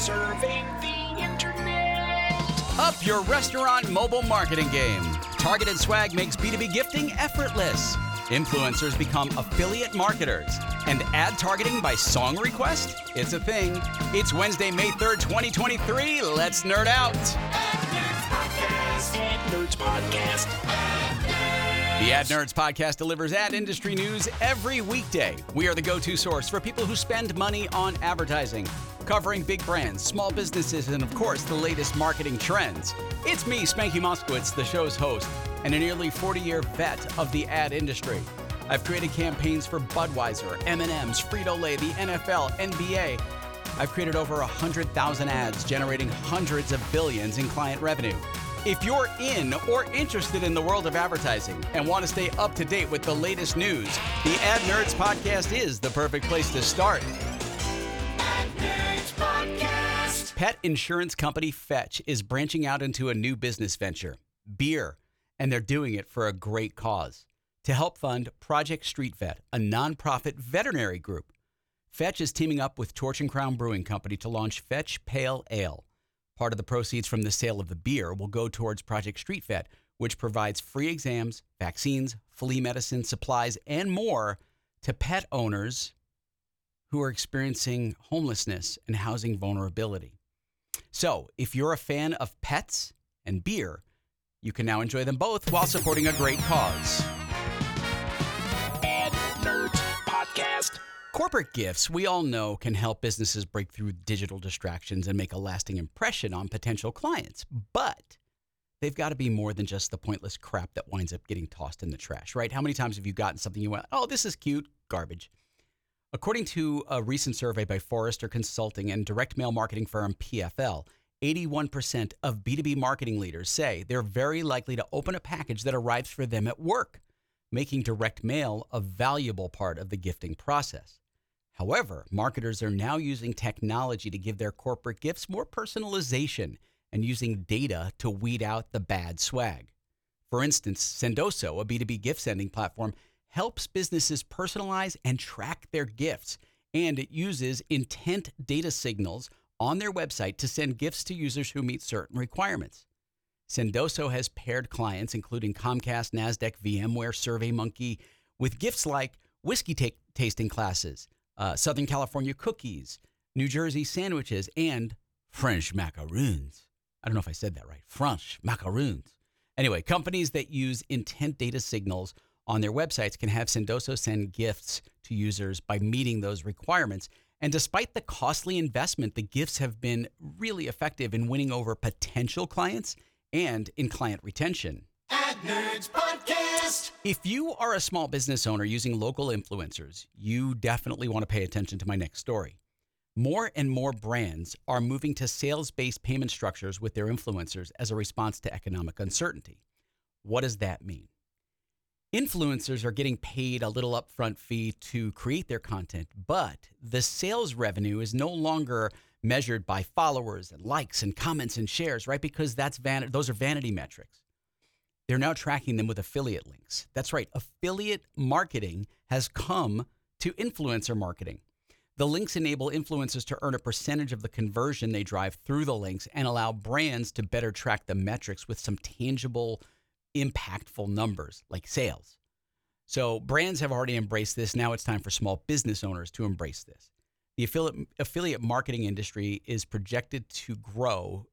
Serving the internet. Up your restaurant mobile marketing game. Targeted swag makes B2B gifting effortless. Influencers become affiliate marketers. And ad targeting by song request? It's a thing. It's Wednesday, May 3rd, 2023. Let's nerd out. Nerds Podcast. The Ad Nerds podcast delivers ad industry news every weekday. We are the go to source for people who spend money on advertising, covering big brands, small businesses, and of course, the latest marketing trends. It's me, Spanky Moskowitz, the show's host, and a nearly 40 year vet of the ad industry. I've created campaigns for Budweiser, M&M's, Frito-Lay, the NFL, NBA. I've created over 100,000 ads generating hundreds of billions in client revenue. If you're in or interested in the world of advertising and want to stay up to date with the latest news, the Ad Nerds podcast is the perfect place to start. Pet insurance company Fetch is branching out into a new business venture, beer, and they're doing it for a great cause to help fund Project Street Vet, a nonprofit veterinary group. Fetch is teaming up with Torch and Crown Brewing Company to launch Fetch Pale Ale. Part of the proceeds from the sale of the beer will go towards Project Street Vet, which provides free exams, vaccines, flea medicine, supplies, and more to pet owners who are experiencing homelessness and housing vulnerability. So, if you're a fan of pets and beer, you can now enjoy them both while supporting a great cause. Nerds Podcast. Corporate gifts, we all know, can help businesses break through digital distractions and make a lasting impression on potential clients. But they've got to be more than just the pointless crap that winds up getting tossed in the trash, right? How many times have you gotten something you went, oh, this is cute, garbage? According to a recent survey by Forrester Consulting and direct mail marketing firm PFL, 81% of B2B marketing leaders say they're very likely to open a package that arrives for them at work, making direct mail a valuable part of the gifting process. However, marketers are now using technology to give their corporate gifts more personalization and using data to weed out the bad swag. For instance, Sendoso, a B2B gift sending platform, helps businesses personalize and track their gifts, and it uses intent data signals on their website to send gifts to users who meet certain requirements. Sendoso has paired clients, including Comcast, NASDAQ, VMware, SurveyMonkey, with gifts like whiskey ta- tasting classes, uh, Southern California cookies, New Jersey sandwiches, and French macaroons. I don't know if I said that right. French macaroons. Anyway, companies that use intent data signals on their websites can have Sendoso send gifts to users by meeting those requirements. And despite the costly investment, the gifts have been really effective in winning over potential clients and in client retention. Ad Nerds Podcast. If you are a small business owner using local influencers, you definitely want to pay attention to my next story. More and more brands are moving to sales based payment structures with their influencers as a response to economic uncertainty. What does that mean? Influencers are getting paid a little upfront fee to create their content, but the sales revenue is no longer measured by followers and likes and comments and shares, right? Because that's van- those are vanity metrics. They're now tracking them with affiliate links. That's right, affiliate marketing has come to influencer marketing. The links enable influencers to earn a percentage of the conversion they drive through the links and allow brands to better track the metrics with some tangible impactful numbers like sales. So brands have already embraced this. Now it's time for small business owners to embrace this. The affiliate, affiliate marketing industry is projected to grow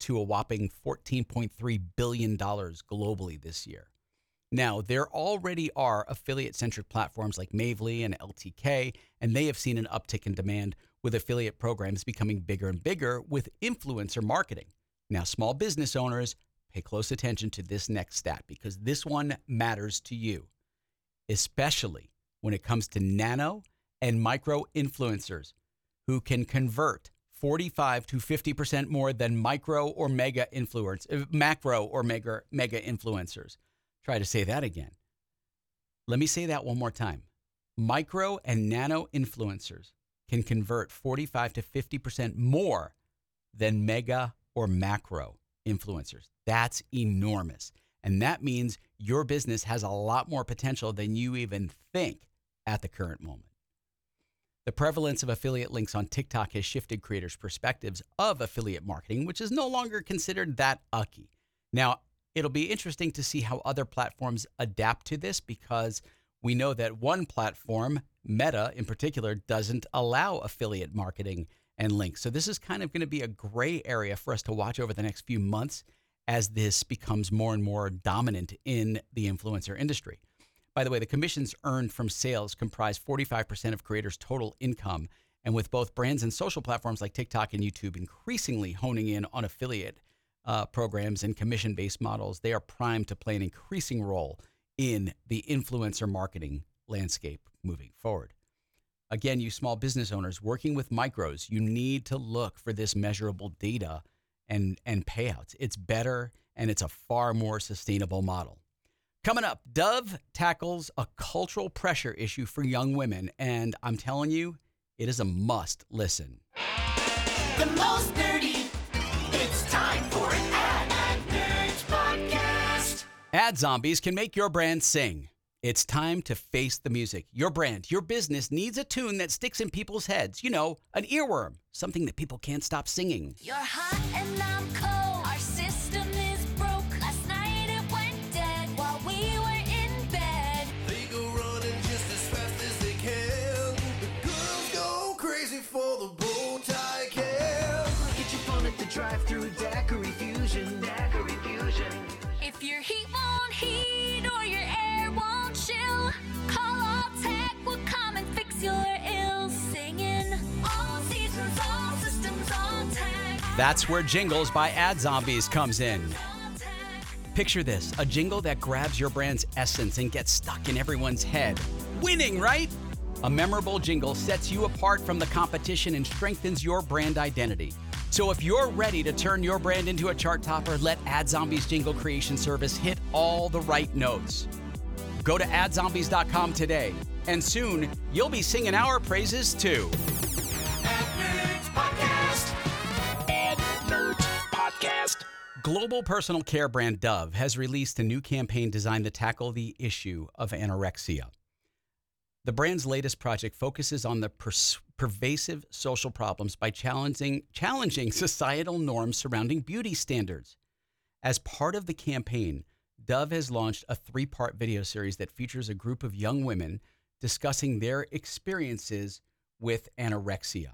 to a whopping $14.3 billion globally this year. Now, there already are affiliate centric platforms like Mavely and LTK, and they have seen an uptick in demand with affiliate programs becoming bigger and bigger with influencer marketing. Now, small business owners Pay close attention to this next stat because this one matters to you, especially when it comes to nano and micro influencers who can convert 45 to 50% more than micro or mega influence, uh, macro or mega, mega influencers. Try to say that again. Let me say that one more time. Micro and nano influencers can convert 45 to 50% more than mega or macro influencers. That's enormous. And that means your business has a lot more potential than you even think at the current moment. The prevalence of affiliate links on TikTok has shifted creators' perspectives of affiliate marketing, which is no longer considered that ucky. Now, it'll be interesting to see how other platforms adapt to this because we know that one platform, Meta in particular, doesn't allow affiliate marketing and links. So this is kind of going to be a gray area for us to watch over the next few months as this becomes more and more dominant in the influencer industry. By the way, the commissions earned from sales comprise 45% of creators' total income. And with both brands and social platforms like TikTok and YouTube increasingly honing in on affiliate uh, programs and commission based models, they are primed to play an increasing role in the influencer marketing landscape moving forward. Again, you small business owners working with micros, you need to look for this measurable data and, and payouts. It's better and it's a far more sustainable model. Coming up, Dove tackles a cultural pressure issue for young women, and I'm telling you, it is a must listen. The most nerdy. It's time for an ad. Ad Nerds Podcast. Ad zombies can make your brand sing. It's time to face the music. Your brand, your business needs a tune that sticks in people's heads. You know, an earworm, something that people can't stop singing. You're hot and I'm cold. That's where Jingles by Ad Zombies comes in. Picture this a jingle that grabs your brand's essence and gets stuck in everyone's head. Winning, right? A memorable jingle sets you apart from the competition and strengthens your brand identity. So if you're ready to turn your brand into a chart topper, let Ad Zombies Jingle Creation Service hit all the right notes. Go to adzombies.com today, and soon you'll be singing our praises too. Global personal care brand Dove has released a new campaign designed to tackle the issue of anorexia. The brand's latest project focuses on the pers- pervasive social problems by challenging, challenging societal norms surrounding beauty standards. As part of the campaign, Dove has launched a three part video series that features a group of young women discussing their experiences with anorexia.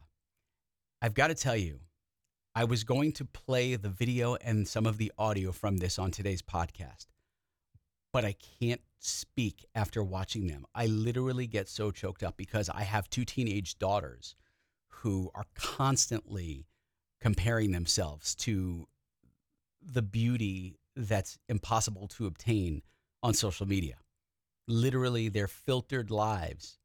I've got to tell you, I was going to play the video and some of the audio from this on today's podcast, but I can't speak after watching them. I literally get so choked up because I have two teenage daughters who are constantly comparing themselves to the beauty that's impossible to obtain on social media. Literally, their filtered lives.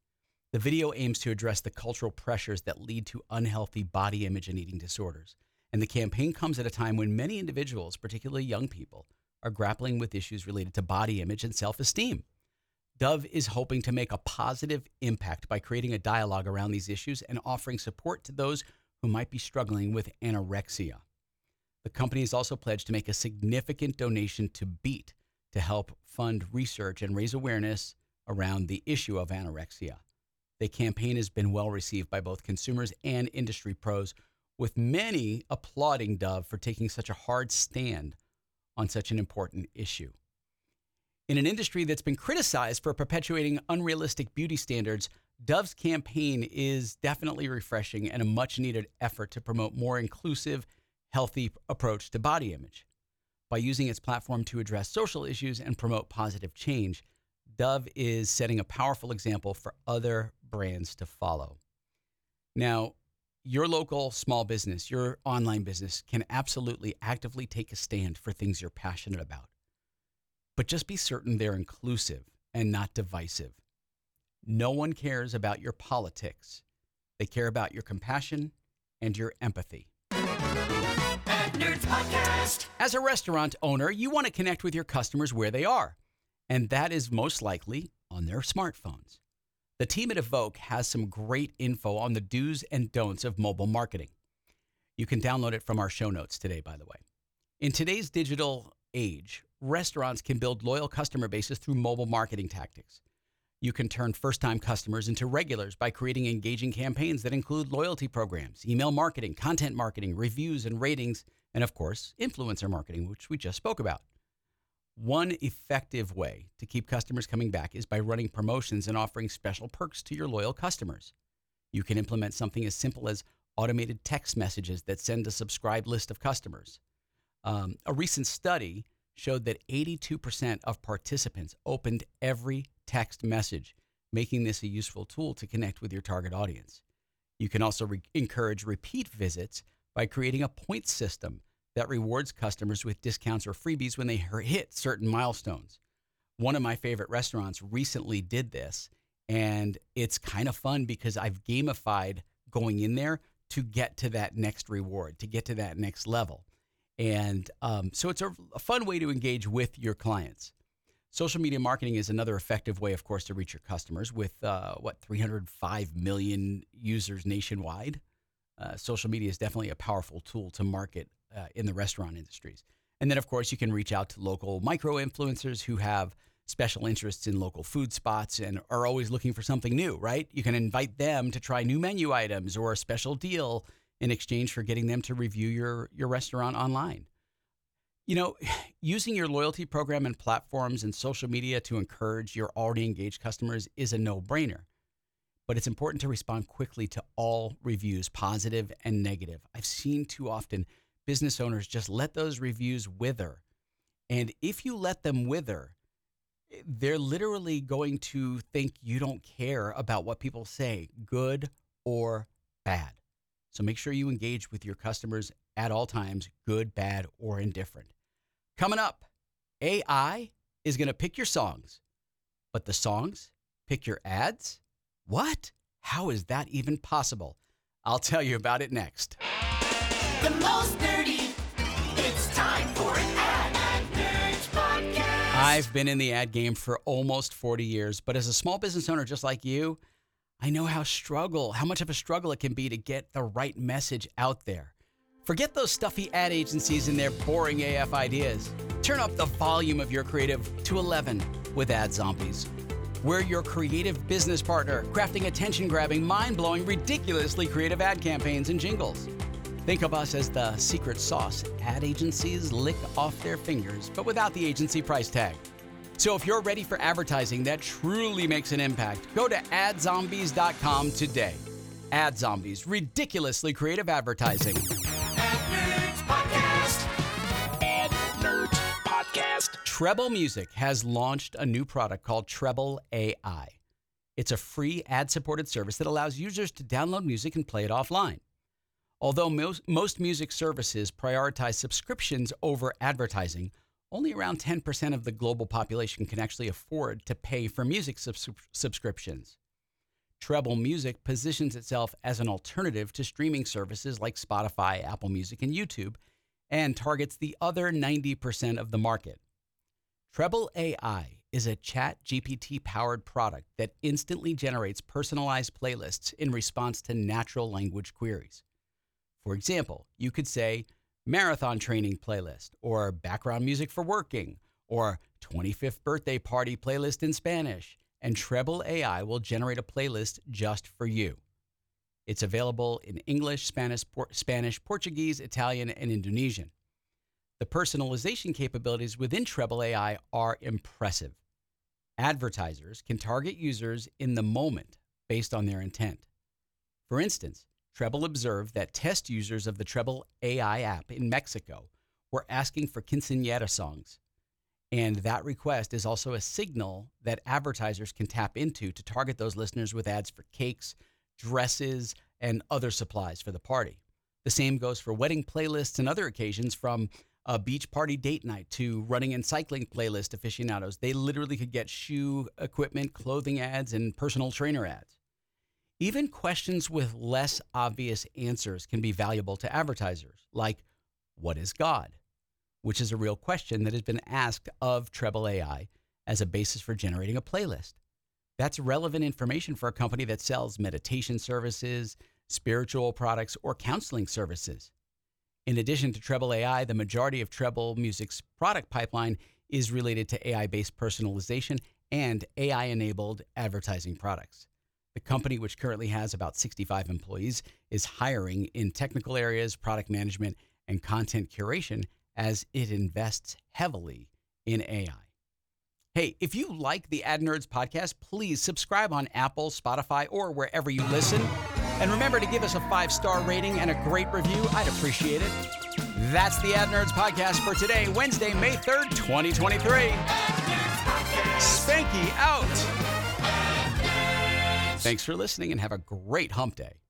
The video aims to address the cultural pressures that lead to unhealthy body image and eating disorders. And the campaign comes at a time when many individuals, particularly young people, are grappling with issues related to body image and self esteem. Dove is hoping to make a positive impact by creating a dialogue around these issues and offering support to those who might be struggling with anorexia. The company has also pledged to make a significant donation to BEAT to help fund research and raise awareness around the issue of anorexia. The campaign has been well received by both consumers and industry pros, with many applauding Dove for taking such a hard stand on such an important issue. In an industry that's been criticized for perpetuating unrealistic beauty standards, Dove's campaign is definitely refreshing and a much needed effort to promote more inclusive, healthy approach to body image. By using its platform to address social issues and promote positive change, Dove is setting a powerful example for other brands to follow. Now, your local small business, your online business can absolutely actively take a stand for things you're passionate about. But just be certain they're inclusive and not divisive. No one cares about your politics. They care about your compassion and your empathy. Ad Nerds Podcast. As a restaurant owner, you want to connect with your customers where they are, and that is most likely on their smartphones. The team at Evoke has some great info on the do's and don'ts of mobile marketing. You can download it from our show notes today, by the way. In today's digital age, restaurants can build loyal customer bases through mobile marketing tactics. You can turn first time customers into regulars by creating engaging campaigns that include loyalty programs, email marketing, content marketing, reviews and ratings, and of course, influencer marketing, which we just spoke about. One effective way to keep customers coming back is by running promotions and offering special perks to your loyal customers. You can implement something as simple as automated text messages that send a subscribed list of customers. Um, a recent study showed that 82% of participants opened every text message, making this a useful tool to connect with your target audience. You can also re- encourage repeat visits by creating a point system that rewards customers with discounts or freebies when they hit certain milestones. One of my favorite restaurants recently did this, and it's kind of fun because I've gamified going in there to get to that next reward, to get to that next level. And um, so it's a, a fun way to engage with your clients. Social media marketing is another effective way, of course, to reach your customers with uh, what 305 million users nationwide. Uh, social media is definitely a powerful tool to market uh, in the restaurant industries. And then, of course, you can reach out to local micro influencers who have special interests in local food spots and are always looking for something new, right? You can invite them to try new menu items or a special deal in exchange for getting them to review your, your restaurant online. You know, using your loyalty program and platforms and social media to encourage your already engaged customers is a no brainer. But it's important to respond quickly to all reviews, positive and negative. I've seen too often business owners just let those reviews wither. And if you let them wither, they're literally going to think you don't care about what people say, good or bad. So make sure you engage with your customers at all times, good, bad, or indifferent. Coming up, AI is going to pick your songs, but the songs pick your ads? What? How is that even possible? I'll tell you about it next. The most nerdy. It's time for an ad. Ad Nerds Podcast. I've been in the ad game for almost 40 years, but as a small business owner just like you, I know how struggle, how much of a struggle it can be to get the right message out there. Forget those stuffy ad agencies and their boring AF ideas. Turn up the volume of your creative to 11 with Ad Zombies. We're your creative business partner, crafting attention grabbing, mind blowing, ridiculously creative ad campaigns and jingles. Think of us as the secret sauce ad agencies lick off their fingers, but without the agency price tag. So if you're ready for advertising that truly makes an impact, go to adzombies.com today. Ad Zombies, ridiculously creative advertising. Ad Nerds Podcast. Treble Music has launched a new product called Treble AI. It's a free ad supported service that allows users to download music and play it offline. Although most, most music services prioritize subscriptions over advertising, only around 10% of the global population can actually afford to pay for music subs- subscriptions. Treble Music positions itself as an alternative to streaming services like Spotify, Apple Music, and YouTube, and targets the other 90% of the market. Treble AI is a chat GPT powered product that instantly generates personalized playlists in response to natural language queries. For example, you could say marathon training playlist, or background music for working, or 25th birthday party playlist in Spanish, and Treble AI will generate a playlist just for you. It's available in English, Spanish, Por- Spanish, Portuguese, Italian, and Indonesian. The personalization capabilities within Treble AI are impressive. Advertisers can target users in the moment based on their intent. For instance, Treble observed that test users of the Treble AI app in Mexico were asking for quinceanera songs. And that request is also a signal that advertisers can tap into to target those listeners with ads for cakes, dresses, and other supplies for the party. The same goes for wedding playlists and other occasions from a beach party date night to running and cycling playlist aficionados. They literally could get shoe equipment, clothing ads, and personal trainer ads. Even questions with less obvious answers can be valuable to advertisers, like, What is God? which is a real question that has been asked of Treble AI as a basis for generating a playlist. That's relevant information for a company that sells meditation services, spiritual products, or counseling services. In addition to Treble AI, the majority of Treble Music's product pipeline is related to AI based personalization and AI enabled advertising products. The company, which currently has about 65 employees, is hiring in technical areas, product management, and content curation as it invests heavily in AI. Hey, if you like the Ad Nerds podcast, please subscribe on Apple, Spotify, or wherever you listen. And remember to give us a five star rating and a great review. I'd appreciate it. That's the Ad Nerds podcast for today, Wednesday, May 3rd, 2023. Spanky out. Thanks for listening and have a great hump day.